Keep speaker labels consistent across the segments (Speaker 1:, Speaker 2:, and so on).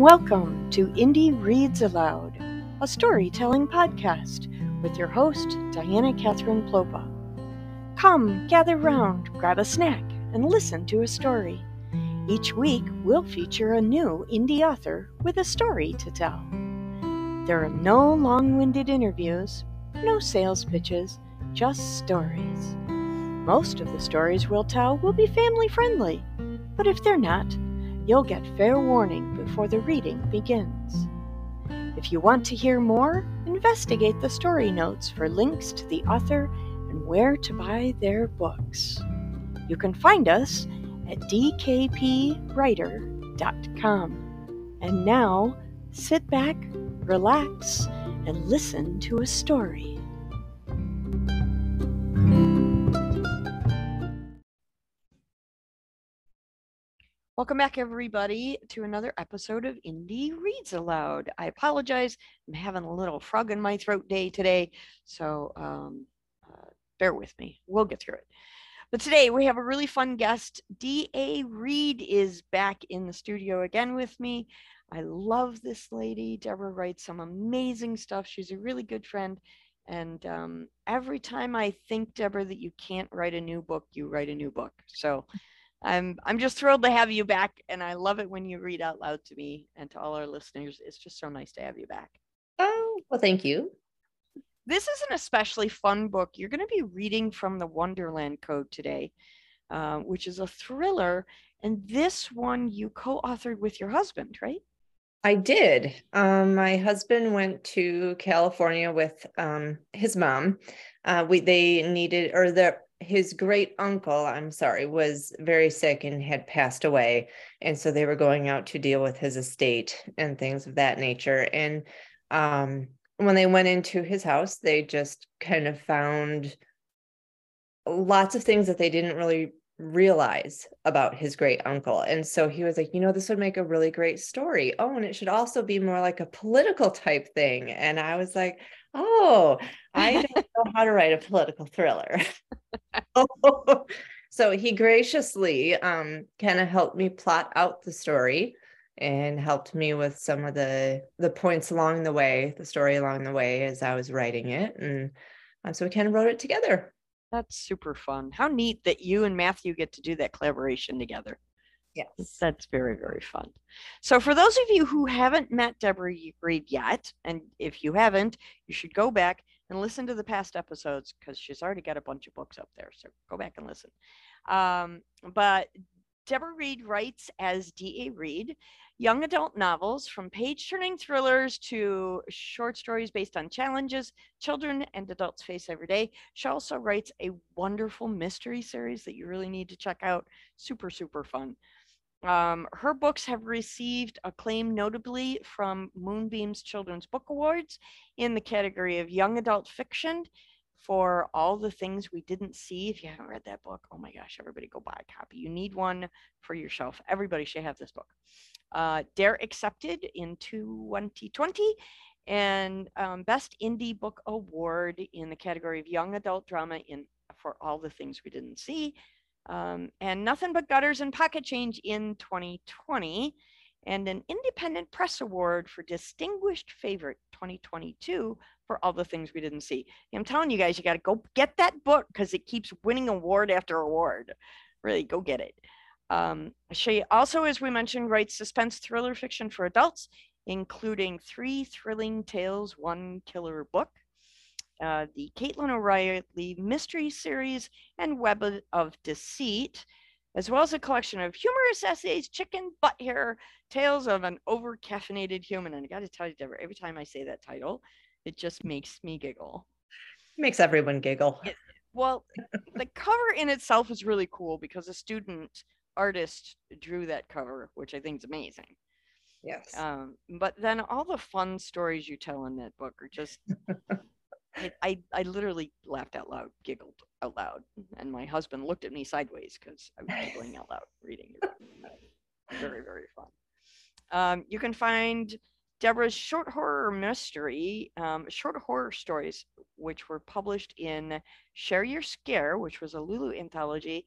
Speaker 1: Welcome to Indie Reads Aloud, a storytelling podcast with your host, Diana Kathryn Plopa. Come, gather round, grab a snack, and listen to a story. Each week, we'll feature a new indie author with a story to tell. There are no long winded interviews, no sales pitches, just stories. Most of the stories we'll tell will be family friendly, but if they're not, you'll get fair warning before the reading begins. If you want to hear more, investigate the story notes for links to the author and where to buy their books. You can find us at dkpwriter.com. And now, sit back, relax, and listen to a story. Welcome back, everybody, to another episode of Indie Reads Aloud. I apologize. I'm having a little frog in my throat day today, so um, uh, bear with me. We'll get through it. But today we have a really fun guest. D.A. Reed is back in the studio again with me. I love this lady. Deborah writes some amazing stuff. She's a really good friend. And um, every time I think, Deborah, that you can't write a new book, you write a new book. So I'm I'm just thrilled to have you back, and I love it when you read out loud to me and to all our listeners. It's just so nice to have you back.
Speaker 2: Oh well, thank you.
Speaker 1: This is an especially fun book. You're going to be reading from the Wonderland Code today, uh, which is a thriller, and this one you co-authored with your husband, right?
Speaker 2: I did. Um, my husband went to California with um, his mom. Uh, we they needed or the his great uncle, I'm sorry, was very sick and had passed away. And so they were going out to deal with his estate and things of that nature. And um, when they went into his house, they just kind of found lots of things that they didn't really realize about his great uncle. And so he was like, you know, this would make a really great story. Oh, and it should also be more like a political type thing. And I was like, oh, I don't know how to write a political thriller. so he graciously um, kind of helped me plot out the story and helped me with some of the the points along the way, the story along the way as I was writing it, and um, so we kind of wrote it together.
Speaker 1: That's super fun. How neat that you and Matthew get to do that collaboration together.
Speaker 2: Yes.
Speaker 1: That's very, very fun. So, for those of you who haven't met Deborah Reed yet, and if you haven't, you should go back and listen to the past episodes because she's already got a bunch of books up there. So, go back and listen. Um, but Deborah Reed writes as D.A. Reed, young adult novels from page turning thrillers to short stories based on challenges children and adults face every day. She also writes a wonderful mystery series that you really need to check out. Super, super fun. Um, her books have received acclaim notably from Moonbeam's Children's Book Awards in the category of young adult fiction for all the things we didn't see. If you haven't read that book, oh my gosh, everybody go buy a copy. You need one for yourself. Everybody should have this book. Uh, Dare accepted in 2020 and um, Best Indie Book Award in the category of Young Adult Drama in for all the things we didn't see um, and Nothing But Gutters and Pocket Change in 2020, and an Independent Press Award for Distinguished Favorite 2022 for all the things we didn't see. I'm telling you guys, you got to go get that book because it keeps winning award after award. Really, go get it. Um, she also, as we mentioned, writes suspense thriller fiction for adults, including three thrilling tales, one killer book uh, the Caitlin O'Reilly Mystery Series and Web of Deceit, as well as a collection of humorous essays, chicken butt hair, tales of an over caffeinated human. And I got to tell you, Deborah, every time I say that title, it just makes me giggle.
Speaker 2: Makes everyone giggle.
Speaker 1: It, well, the cover in itself is really cool because a student artist drew that cover, which I think is amazing.
Speaker 2: Yes.
Speaker 1: Um, but then all the fun stories you tell in that book are just I, I, I literally laughed out loud, giggled out loud, and my husband looked at me sideways because I was giggling out loud reading it. Very, very fun. Um, you can find Deborah's short horror mystery, um, short horror stories, which were published in Share Your Scare, which was a Lulu anthology,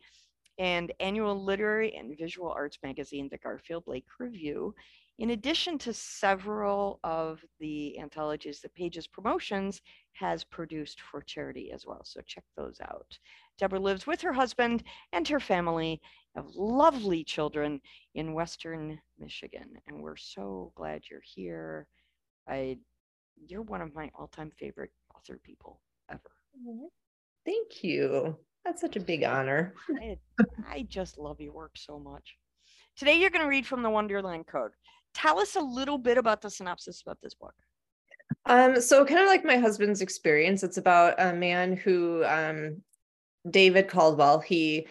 Speaker 1: and annual literary and visual arts magazine, the Garfield Lake Review, in addition to several of the anthologies that Pages Promotions has produced for charity as well. So check those out. Deborah lives with her husband and her family of lovely children in Western Michigan. And we're so glad you're here. I, you're one of my all-time favorite author people ever.
Speaker 2: Thank you. That's such a big honor.
Speaker 1: I, I just love your work so much. Today you're going to read from the Wonderland Code. Tell us a little bit about the synopsis about this book.
Speaker 2: Um, so kind of like my husband's experience, it's about a man who um David Caldwell, he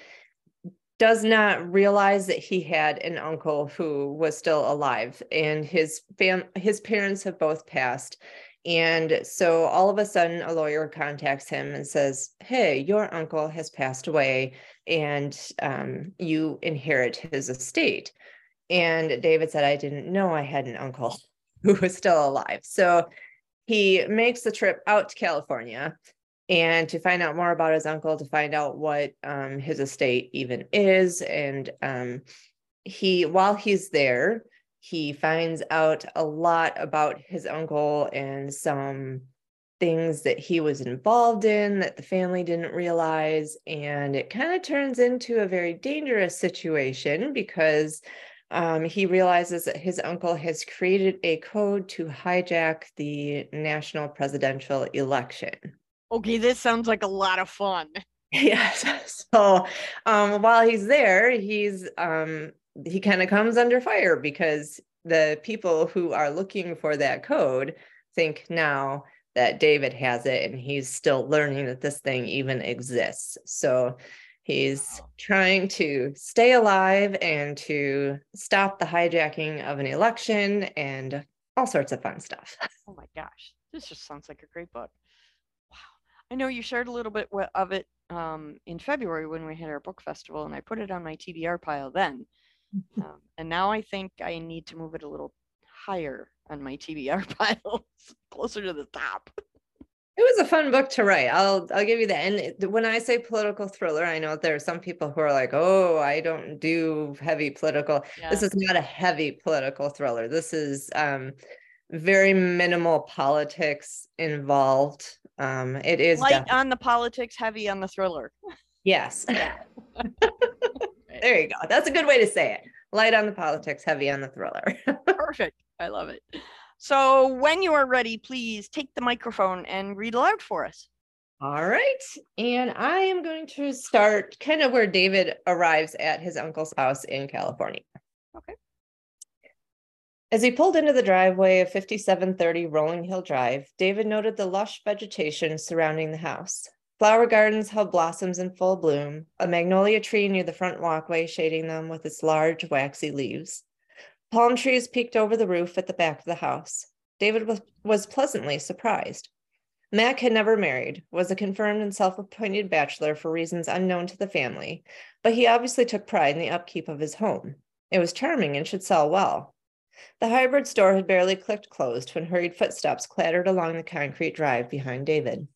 Speaker 2: does not realize that he had an uncle who was still alive and his fam his parents have both passed and so all of a sudden a lawyer contacts him and says hey your uncle has passed away and um, you inherit his estate and david said i didn't know i had an uncle who was still alive so he makes the trip out to california and to find out more about his uncle, to find out what um, his estate even is. And um, he, while he's there, he finds out a lot about his uncle and some things that he was involved in that the family didn't realize. And it kind of turns into a very dangerous situation because um, he realizes that his uncle has created a code to hijack the national presidential election.
Speaker 1: Okay, this sounds like a lot of fun.
Speaker 2: Yes. So um, while he's there, he's um, he kind of comes under fire because the people who are looking for that code think now that David has it and he's still learning that this thing even exists. So he's trying to stay alive and to stop the hijacking of an election and all sorts of fun stuff.
Speaker 1: Oh my gosh, this just sounds like a great book. Wow. I know you shared a little bit of it um, in February when we had our book festival, and I put it on my TBR pile then. um, and now I think I need to move it a little higher on my TBR pile, closer to the top.
Speaker 2: It was a fun book to write. I'll I'll give you that. And when I say political thriller, I know there are some people who are like, "Oh, I don't do heavy political." Yeah. This is not a heavy political thriller. This is um, very minimal politics involved. Um, it is
Speaker 1: light on the politics, heavy on the thriller.
Speaker 2: Yes. there you go. That's a good way to say it. Light on the politics, heavy on the thriller.
Speaker 1: Perfect. I love it. So when you are ready, please take the microphone and read aloud for us.
Speaker 2: All right. And I am going to start kind of where David arrives at his uncle's house in California.
Speaker 1: Okay.
Speaker 2: As he pulled into the driveway of 5730 Rolling Hill Drive, David noted the lush vegetation surrounding the house. Flower gardens held blossoms in full bloom, a magnolia tree near the front walkway shading them with its large, waxy leaves. Palm trees peeked over the roof at the back of the house. David was, was pleasantly surprised. Mac had never married, was a confirmed and self appointed bachelor for reasons unknown to the family, but he obviously took pride in the upkeep of his home. It was charming and should sell well. The hybrid store had barely clicked closed when hurried footsteps clattered along the concrete drive behind David.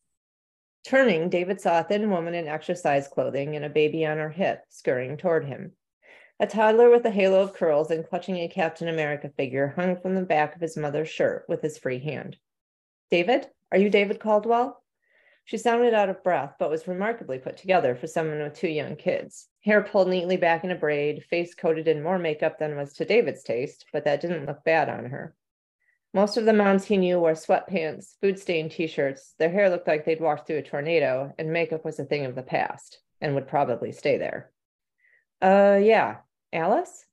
Speaker 2: Turning, David saw a thin woman in exercise clothing and a baby on her hip scurrying toward him. A toddler with a halo of curls and clutching a Captain America figure hung from the back of his mother's shirt with his free hand. David, are you David Caldwell? She sounded out of breath, but was remarkably put together for someone with two young kids. Hair pulled neatly back in a braid, face coated in more makeup than was to David's taste, but that didn't look bad on her. Most of the moms he knew wore sweatpants, food stained t shirts. Their hair looked like they'd walked through a tornado, and makeup was a thing of the past and would probably stay there. Uh, yeah, Alice?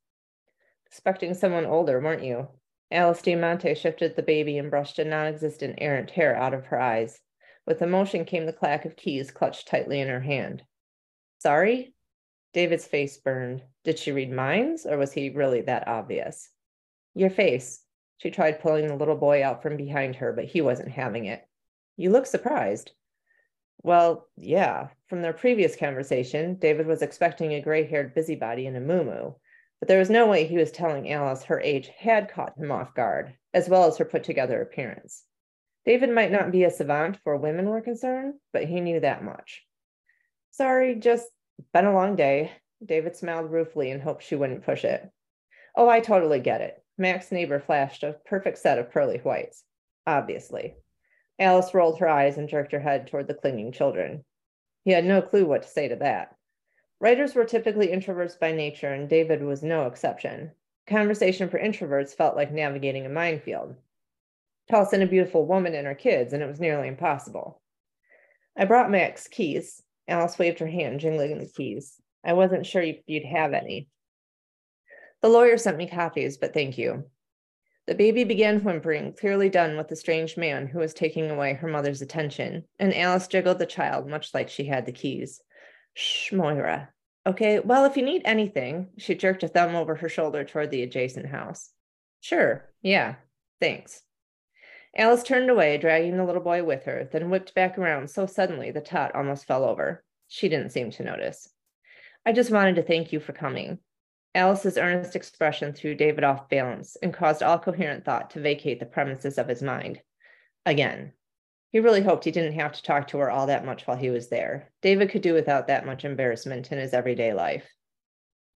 Speaker 2: Expecting someone older, weren't you? Alice Diamante shifted the baby and brushed a non existent errant hair out of her eyes. With emotion came the clack of keys clutched tightly in her hand. Sorry? David's face burned. Did she read minds, or was he really that obvious? Your face. She tried pulling the little boy out from behind her, but he wasn't having it. You look surprised. Well, yeah. From their previous conversation, David was expecting a gray haired busybody in a moo but there was no way he was telling Alice her age had caught him off guard, as well as her put together appearance. David might not be a savant for women were concerned, but he knew that much. Sorry, just been a long day. David smiled ruefully and hoped she wouldn't push it. Oh, I totally get it. Mac's neighbor flashed a perfect set of pearly whites. Obviously. Alice rolled her eyes and jerked her head toward the clinging children. He had no clue what to say to that. Writers were typically introverts by nature, and David was no exception. Conversation for introverts felt like navigating a minefield. Toss in a beautiful woman and her kids, and it was nearly impossible. I brought Mac's keys. Alice waved her hand, jingling the keys. I wasn't sure you'd have any. The lawyer sent me copies, but thank you. The baby began whimpering, clearly done with the strange man who was taking away her mother's attention, and Alice jiggled the child much like she had the keys. Shh, Moira. Okay, well, if you need anything, she jerked a thumb over her shoulder toward the adjacent house. Sure, yeah, thanks. Alice turned away, dragging the little boy with her, then whipped back around so suddenly the tot almost fell over. She didn't seem to notice. I just wanted to thank you for coming. Alice's earnest expression threw David off balance and caused all coherent thought to vacate the premises of his mind. Again, he really hoped he didn't have to talk to her all that much while he was there. David could do without that much embarrassment in his everyday life.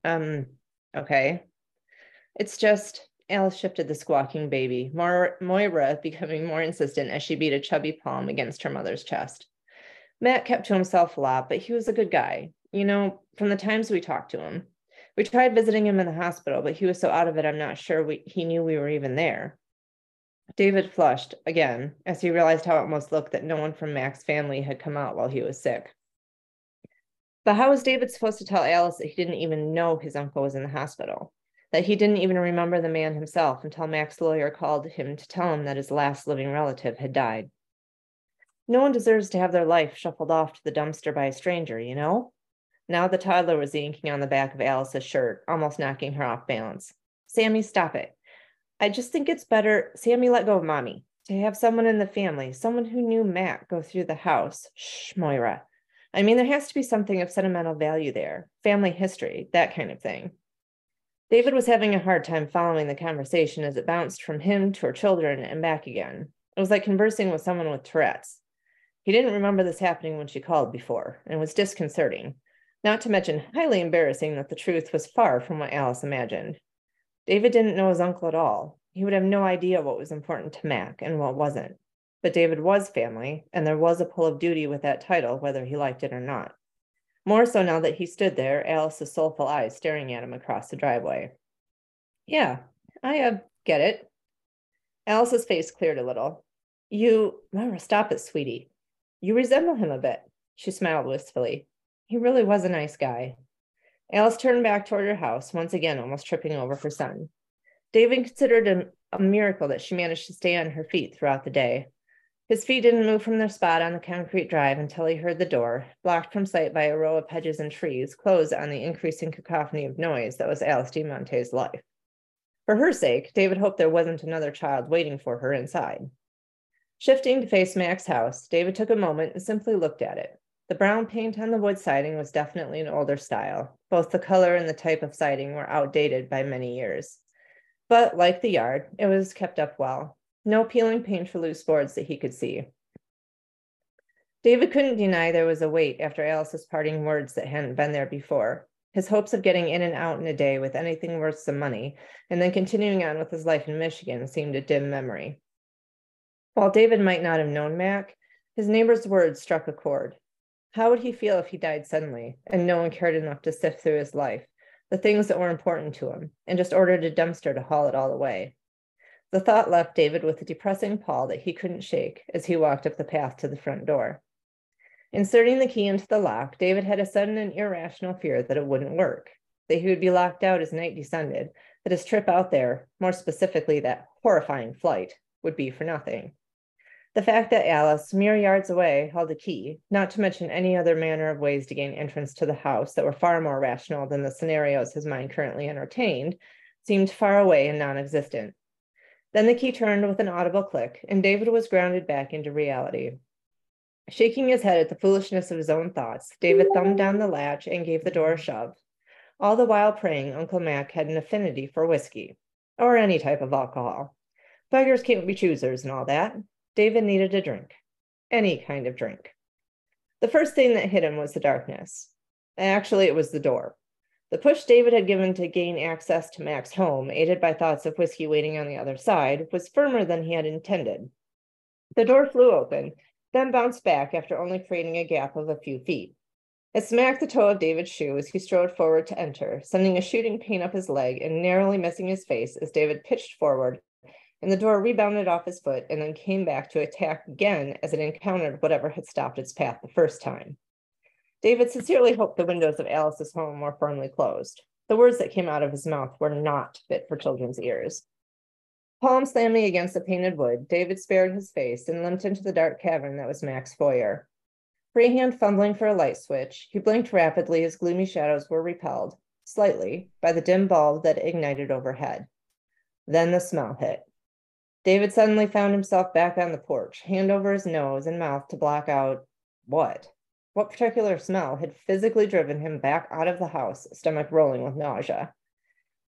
Speaker 2: Um, okay. It's just, Alice shifted the squawking baby, Moira becoming more insistent as she beat a chubby palm against her mother's chest. Mac kept to himself a lot, but he was a good guy. You know, from the times we talked to him, we tried visiting him in the hospital, but he was so out of it, I'm not sure we, he knew we were even there. David flushed again as he realized how it must look that no one from Mac's family had come out while he was sick. But how was David supposed to tell Alice that he didn't even know his uncle was in the hospital? That he didn't even remember the man himself until Mac's lawyer called him to tell him that his last living relative had died? No one deserves to have their life shuffled off to the dumpster by a stranger, you know? Now the toddler was inking on the back of Alice's shirt, almost knocking her off balance. Sammy, stop it. I just think it's better, Sammy, let go of mommy, to have someone in the family, someone who knew Mac, go through the house. Shh, Moira. I mean, there has to be something of sentimental value there, family history, that kind of thing. David was having a hard time following the conversation as it bounced from him to her children and back again. It was like conversing with someone with Tourette's. He didn't remember this happening when she called before, and it was disconcerting not to mention highly embarrassing that the truth was far from what Alice imagined. David didn't know his uncle at all. He would have no idea what was important to Mac and what wasn't. But David was family, and there was a pull of duty with that title, whether he liked it or not. More so now that he stood there, Alice's soulful eyes staring at him across the driveway. Yeah, I uh, get it. Alice's face cleared a little. You, Moira, stop it, sweetie. You resemble him a bit. She smiled wistfully. He really was a nice guy. Alice turned back toward her house, once again almost tripping over her son. David considered it a miracle that she managed to stay on her feet throughout the day. His feet didn't move from their spot on the concrete drive until he heard the door, blocked from sight by a row of hedges and trees, close on the increasing cacophony of noise that was Alice de Monte's life. For her sake, David hoped there wasn't another child waiting for her inside. Shifting to face Mac's house, David took a moment and simply looked at it. The brown paint on the wood siding was definitely an older style. Both the color and the type of siding were outdated by many years. But like the yard, it was kept up well. No peeling paint for loose boards that he could see. David couldn't deny there was a weight after Alice's parting words that hadn't been there before. His hopes of getting in and out in a day with anything worth some money, and then continuing on with his life in Michigan seemed a dim memory. While David might not have known Mac, his neighbor's words struck a chord. How would he feel if he died suddenly and no one cared enough to sift through his life, the things that were important to him, and just ordered a dumpster to haul it all away? The thought left David with a depressing pall that he couldn't shake as he walked up the path to the front door. Inserting the key into the lock, David had a sudden and irrational fear that it wouldn't work, that he would be locked out as night descended, that his trip out there, more specifically that horrifying flight, would be for nothing. The fact that Alice, mere yards away, held a key, not to mention any other manner of ways to gain entrance to the house that were far more rational than the scenarios his mind currently entertained, seemed far away and non existent. Then the key turned with an audible click, and David was grounded back into reality. Shaking his head at the foolishness of his own thoughts, David thumbed down the latch and gave the door a shove, all the while praying Uncle Mac had an affinity for whiskey, or any type of alcohol. Beggars can't be choosers and all that. David needed a drink, any kind of drink. The first thing that hit him was the darkness. Actually, it was the door. The push David had given to gain access to Mac's home, aided by thoughts of whiskey waiting on the other side, was firmer than he had intended. The door flew open, then bounced back after only creating a gap of a few feet. It smacked the toe of David's shoe as he strode forward to enter, sending a shooting pain up his leg and narrowly missing his face as David pitched forward, and the door rebounded off his foot and then came back to attack again as it encountered whatever had stopped its path the first time. David sincerely hoped the windows of Alice's home were firmly closed. The words that came out of his mouth were not fit for children's ears. Palm slamming against the painted wood, David spared his face and limped into the dark cavern that was Mac's foyer. Free hand fumbling for a light switch, he blinked rapidly as gloomy shadows were repelled, slightly, by the dim bulb that ignited overhead. Then the smell hit. David suddenly found himself back on the porch, hand over his nose and mouth to block out what? What particular smell had physically driven him back out of the house, stomach rolling with nausea?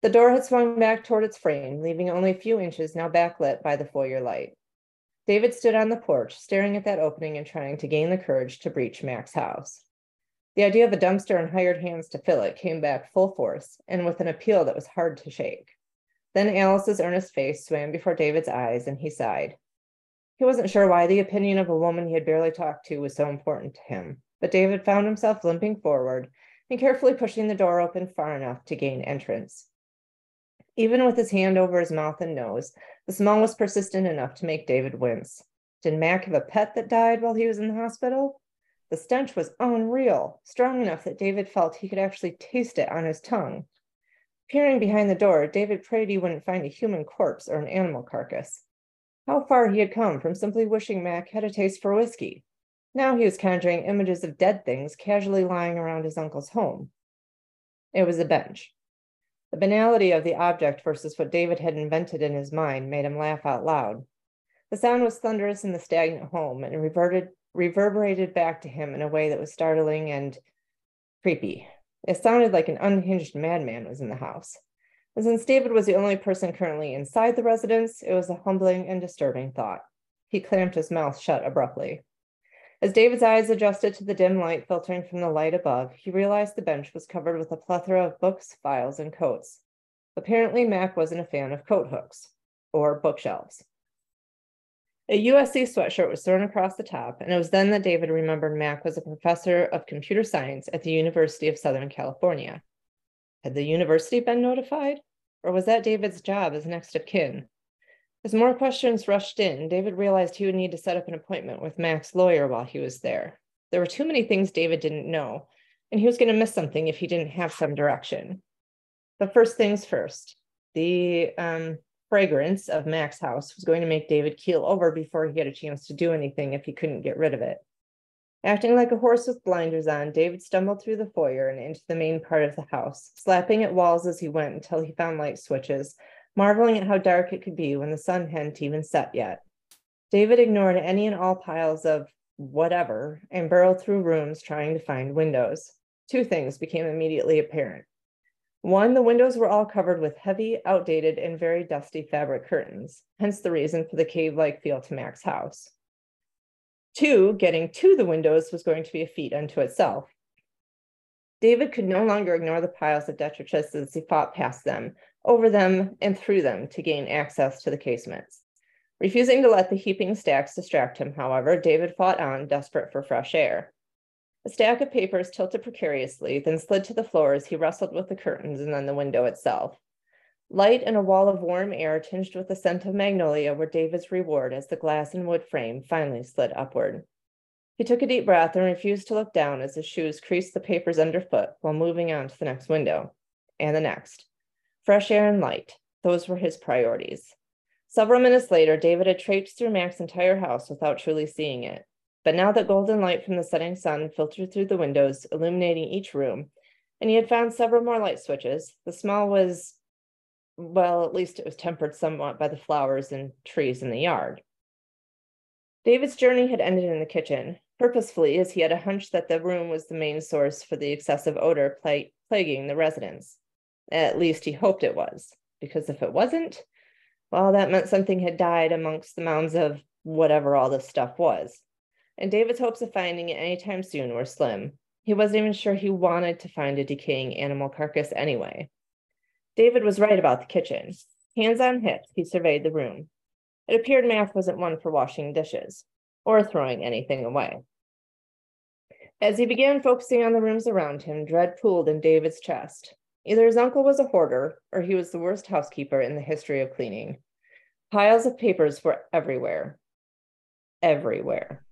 Speaker 2: The door had swung back toward its frame, leaving only a few inches now backlit by the foyer light. David stood on the porch, staring at that opening and trying to gain the courage to breach Mac's house. The idea of a dumpster and hired hands to fill it came back full force and with an appeal that was hard to shake. Then Alice's earnest face swam before David's eyes and he sighed. He wasn't sure why the opinion of a woman he had barely talked to was so important to him but David found himself limping forward and carefully pushing the door open far enough to gain entrance. Even with his hand over his mouth and nose, the smell was persistent enough to make David wince. Did Mac have a pet that died while he was in the hospital? The stench was unreal, strong enough that David felt he could actually taste it on his tongue. Peering behind the door, David prayed he wouldn't find a human corpse or an animal carcass. How far he had come from simply wishing Mac had a taste for whiskey. Now he was conjuring images of dead things casually lying around his uncle's home. It was a bench. The banality of the object versus what David had invented in his mind made him laugh out loud. The sound was thunderous in the stagnant home and reverted, reverberated back to him in a way that was startling and creepy. It sounded like an unhinged madman was in the house. And since David was the only person currently inside the residence, it was a humbling and disturbing thought. He clamped his mouth shut abruptly. As David's eyes adjusted to the dim light filtering from the light above, he realized the bench was covered with a plethora of books, files, and coats. Apparently, Mac wasn't a fan of coat hooks or bookshelves. A USC sweatshirt was thrown across the top, and it was then that David remembered Mac was a professor of computer science at the University of Southern California. Had the university been notified? Or was that David's job as next of kin? As more questions rushed in, David realized he would need to set up an appointment with Mac's lawyer while he was there. There were too many things David didn't know, and he was going to miss something if he didn't have some direction. But first things first, the um, fragrance of Mac's house was going to make David keel over before he had a chance to do anything if he couldn't get rid of it. Acting like a horse with blinders on, David stumbled through the foyer and into the main part of the house, slapping at walls as he went until he found light switches marveling at how dark it could be when the sun hadn't even set yet. David ignored any and all piles of whatever and burrowed through rooms trying to find windows. Two things became immediately apparent. One, the windows were all covered with heavy, outdated, and very dusty fabric curtains, hence the reason for the cave like feel to Mac's house. Two, getting to the windows was going to be a feat unto itself. David could no longer ignore the piles of detritus as he fought past them, over them, and through them to gain access to the casements. Refusing to let the heaping stacks distract him, however, David fought on, desperate for fresh air. A stack of papers tilted precariously, then slid to the floor as he wrestled with the curtains and then the window itself. Light and a wall of warm air tinged with the scent of magnolia were David's reward as the glass and wood frame finally slid upward. He took a deep breath and refused to look down as his shoes creased the papers underfoot while moving on to the next window and the next. Fresh air and light, those were his priorities. Several minutes later, David had traipsed through Mac's entire house without truly seeing it. But now that golden light from the setting sun filtered through the windows, illuminating each room, and he had found several more light switches, the smell was, well, at least it was tempered somewhat by the flowers and trees in the yard. David's journey had ended in the kitchen, purposefully, as he had a hunch that the room was the main source for the excessive odor plaguing the residence. At least he hoped it was, because if it wasn't, well, that meant something had died amongst the mounds of whatever all this stuff was. And David's hopes of finding it anytime soon were slim. He wasn't even sure he wanted to find a decaying animal carcass anyway. David was right about the kitchen. Hands on hips, he surveyed the room. It appeared Mac wasn't one for washing dishes or throwing anything away. As he began focusing on the rooms around him, dread pooled in David's chest. Either his uncle was a hoarder or he was the worst housekeeper in the history of cleaning. Piles of papers were everywhere. Everywhere.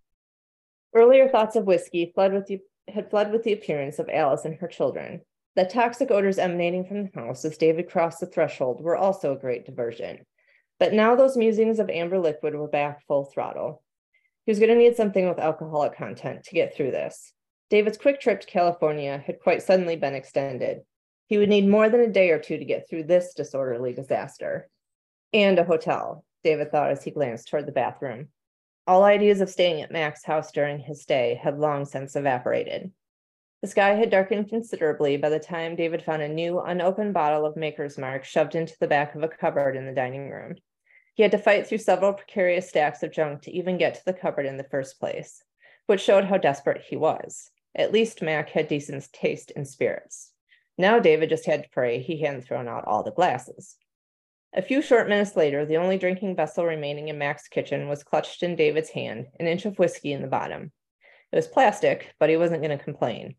Speaker 2: Earlier thoughts of whiskey with the, had fled with the appearance of Alice and her children. The toxic odors emanating from the house as David crossed the threshold were also a great diversion. But now those musings of amber liquid were back full throttle. He was going to need something with alcoholic content to get through this. David's quick trip to California had quite suddenly been extended. He would need more than a day or two to get through this disorderly disaster. And a hotel, David thought as he glanced toward the bathroom. All ideas of staying at Mac's house during his stay had long since evaporated. The sky had darkened considerably by the time David found a new, unopened bottle of Maker's Mark shoved into the back of a cupboard in the dining room. He had to fight through several precarious stacks of junk to even get to the cupboard in the first place, which showed how desperate he was. At least Mac had decent taste in spirits. Now David just had to pray he hadn't thrown out all the glasses. A few short minutes later, the only drinking vessel remaining in Mac's kitchen was clutched in David's hand, an inch of whiskey in the bottom. It was plastic, but he wasn't going to complain.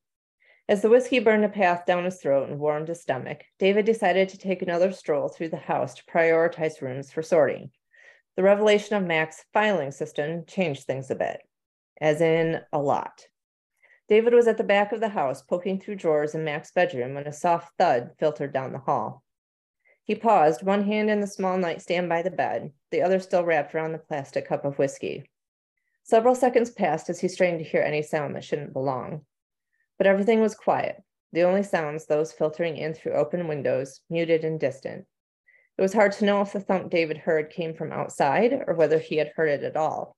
Speaker 2: As the whiskey burned a path down his throat and warmed his stomach, David decided to take another stroll through the house to prioritize rooms for sorting. The revelation of Mac's filing system changed things a bit, as in a lot. David was at the back of the house poking through drawers in Mac's bedroom when a soft thud filtered down the hall. He paused, one hand in the small nightstand by the bed, the other still wrapped around the plastic cup of whiskey. Several seconds passed as he strained to hear any sound that shouldn't belong. But everything was quiet, the only sounds those filtering in through open windows, muted and distant. It was hard to know if the thump David heard came from outside or whether he had heard it at all.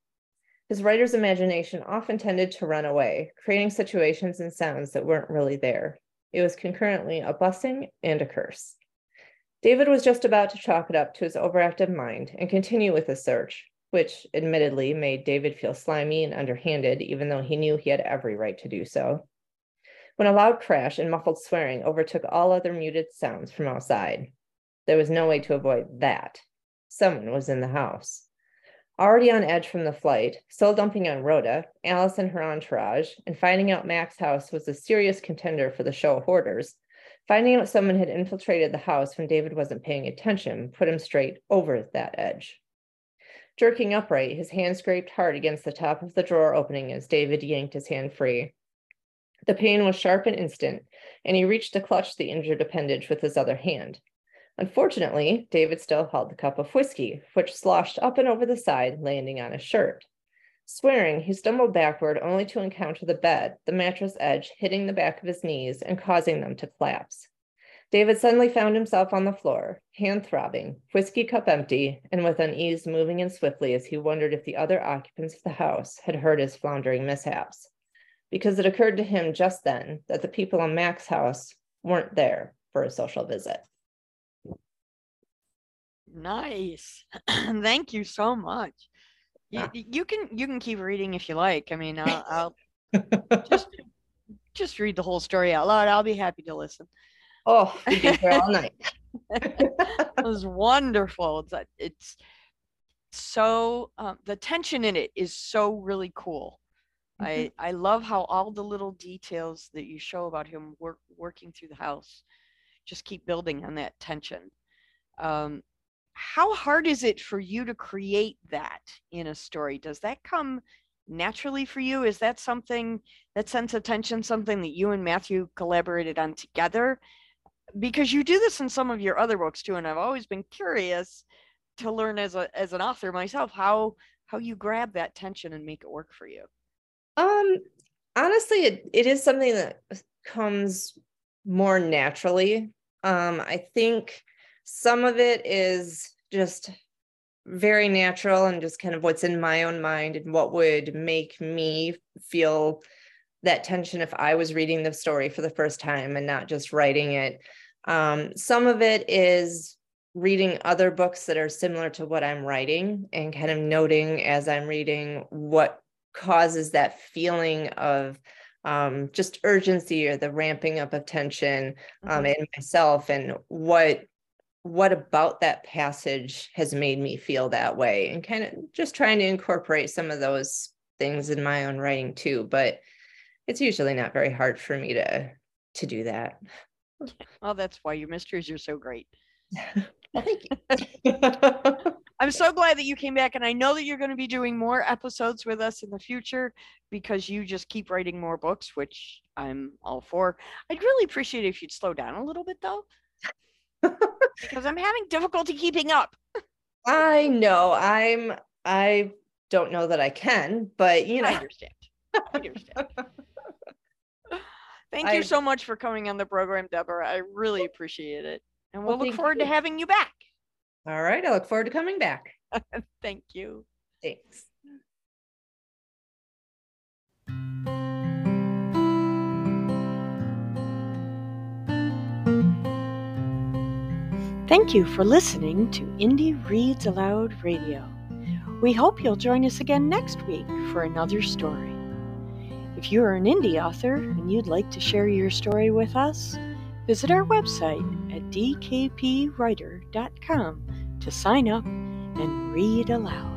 Speaker 2: His writer's imagination often tended to run away, creating situations and sounds that weren't really there. It was concurrently a blessing and a curse. David was just about to chalk it up to his overactive mind and continue with the search, which admittedly made David feel slimy and underhanded, even though he knew he had every right to do so. When a loud crash and muffled swearing overtook all other muted sounds from outside, there was no way to avoid that. Someone was in the house. Already on edge from the flight, still dumping on Rhoda, Alice and her entourage, and finding out Mac's house was a serious contender for the show hoarders, Finding out someone had infiltrated the house when David wasn't paying attention put him straight over that edge. Jerking upright, his hand scraped hard against the top of the drawer opening as David yanked his hand free. The pain was sharp and instant, and he reached to clutch the injured appendage with his other hand. Unfortunately, David still held the cup of whiskey, which sloshed up and over the side, landing on his shirt. Swearing, he stumbled backward only to encounter the bed, the mattress edge hitting the back of his knees and causing them to collapse. David suddenly found himself on the floor, hand throbbing, whiskey cup empty, and with unease moving in swiftly as he wondered if the other occupants of the house had heard his floundering mishaps. Because it occurred to him just then that the people in Mac's house weren't there for a social visit.
Speaker 1: Nice. Thank you so much. You, you can you can keep reading if you like. I mean, I'll, I'll just just read the whole story out loud. I'll be happy to listen.
Speaker 2: Oh, we'd be here all night.
Speaker 1: It was wonderful. It's it's so um, the tension in it is so really cool. I I love how all the little details that you show about him work working through the house just keep building on that tension. Um, how hard is it for you to create that in a story? Does that come naturally for you? Is that something that sense of tension something that you and Matthew collaborated on together? Because you do this in some of your other books too, and I've always been curious to learn as a as an author myself how how you grab that tension and make it work for you.
Speaker 2: Um, honestly, it, it is something that comes more naturally. Um, I think some of it is just very natural and just kind of what's in my own mind and what would make me feel that tension if I was reading the story for the first time and not just writing it. Um, some of it is reading other books that are similar to what I'm writing and kind of noting as I'm reading what causes that feeling of um, just urgency or the ramping up of tension um,
Speaker 1: Mhm.
Speaker 2: in myself and what what about that passage has made me feel that way and kind of just trying to incorporate some of those things in my own writing too but it's usually not very hard for me to to do that
Speaker 1: Well, that's why your mysteries are so great.
Speaker 2: thank you
Speaker 1: I'm so glad that you came back, and I know that you're going to be doing more episodes with us in the future because you just keep writing more books, which I'm all for. I'd really appreciate it if you'd slow down a little bit, though, because I'm having difficulty keeping up.
Speaker 2: i know i'm i don't know that i can but you
Speaker 1: I
Speaker 2: know
Speaker 1: understand. I understand. Thank
Speaker 2: I-
Speaker 1: you so much for coming on the program, Deborah. I really appreciate it. And we'll
Speaker 2: Well,
Speaker 1: look forward to having you back.
Speaker 2: all right i look forward to coming back
Speaker 1: Thank you.
Speaker 2: thanks
Speaker 1: Thank you for listening to Indie Reads Aloud Radio. We hope you'll join us again next week for another story. If you are an indie author and you'd like to share your story with us, visit our website at dkpwriter.com to sign up and read aloud.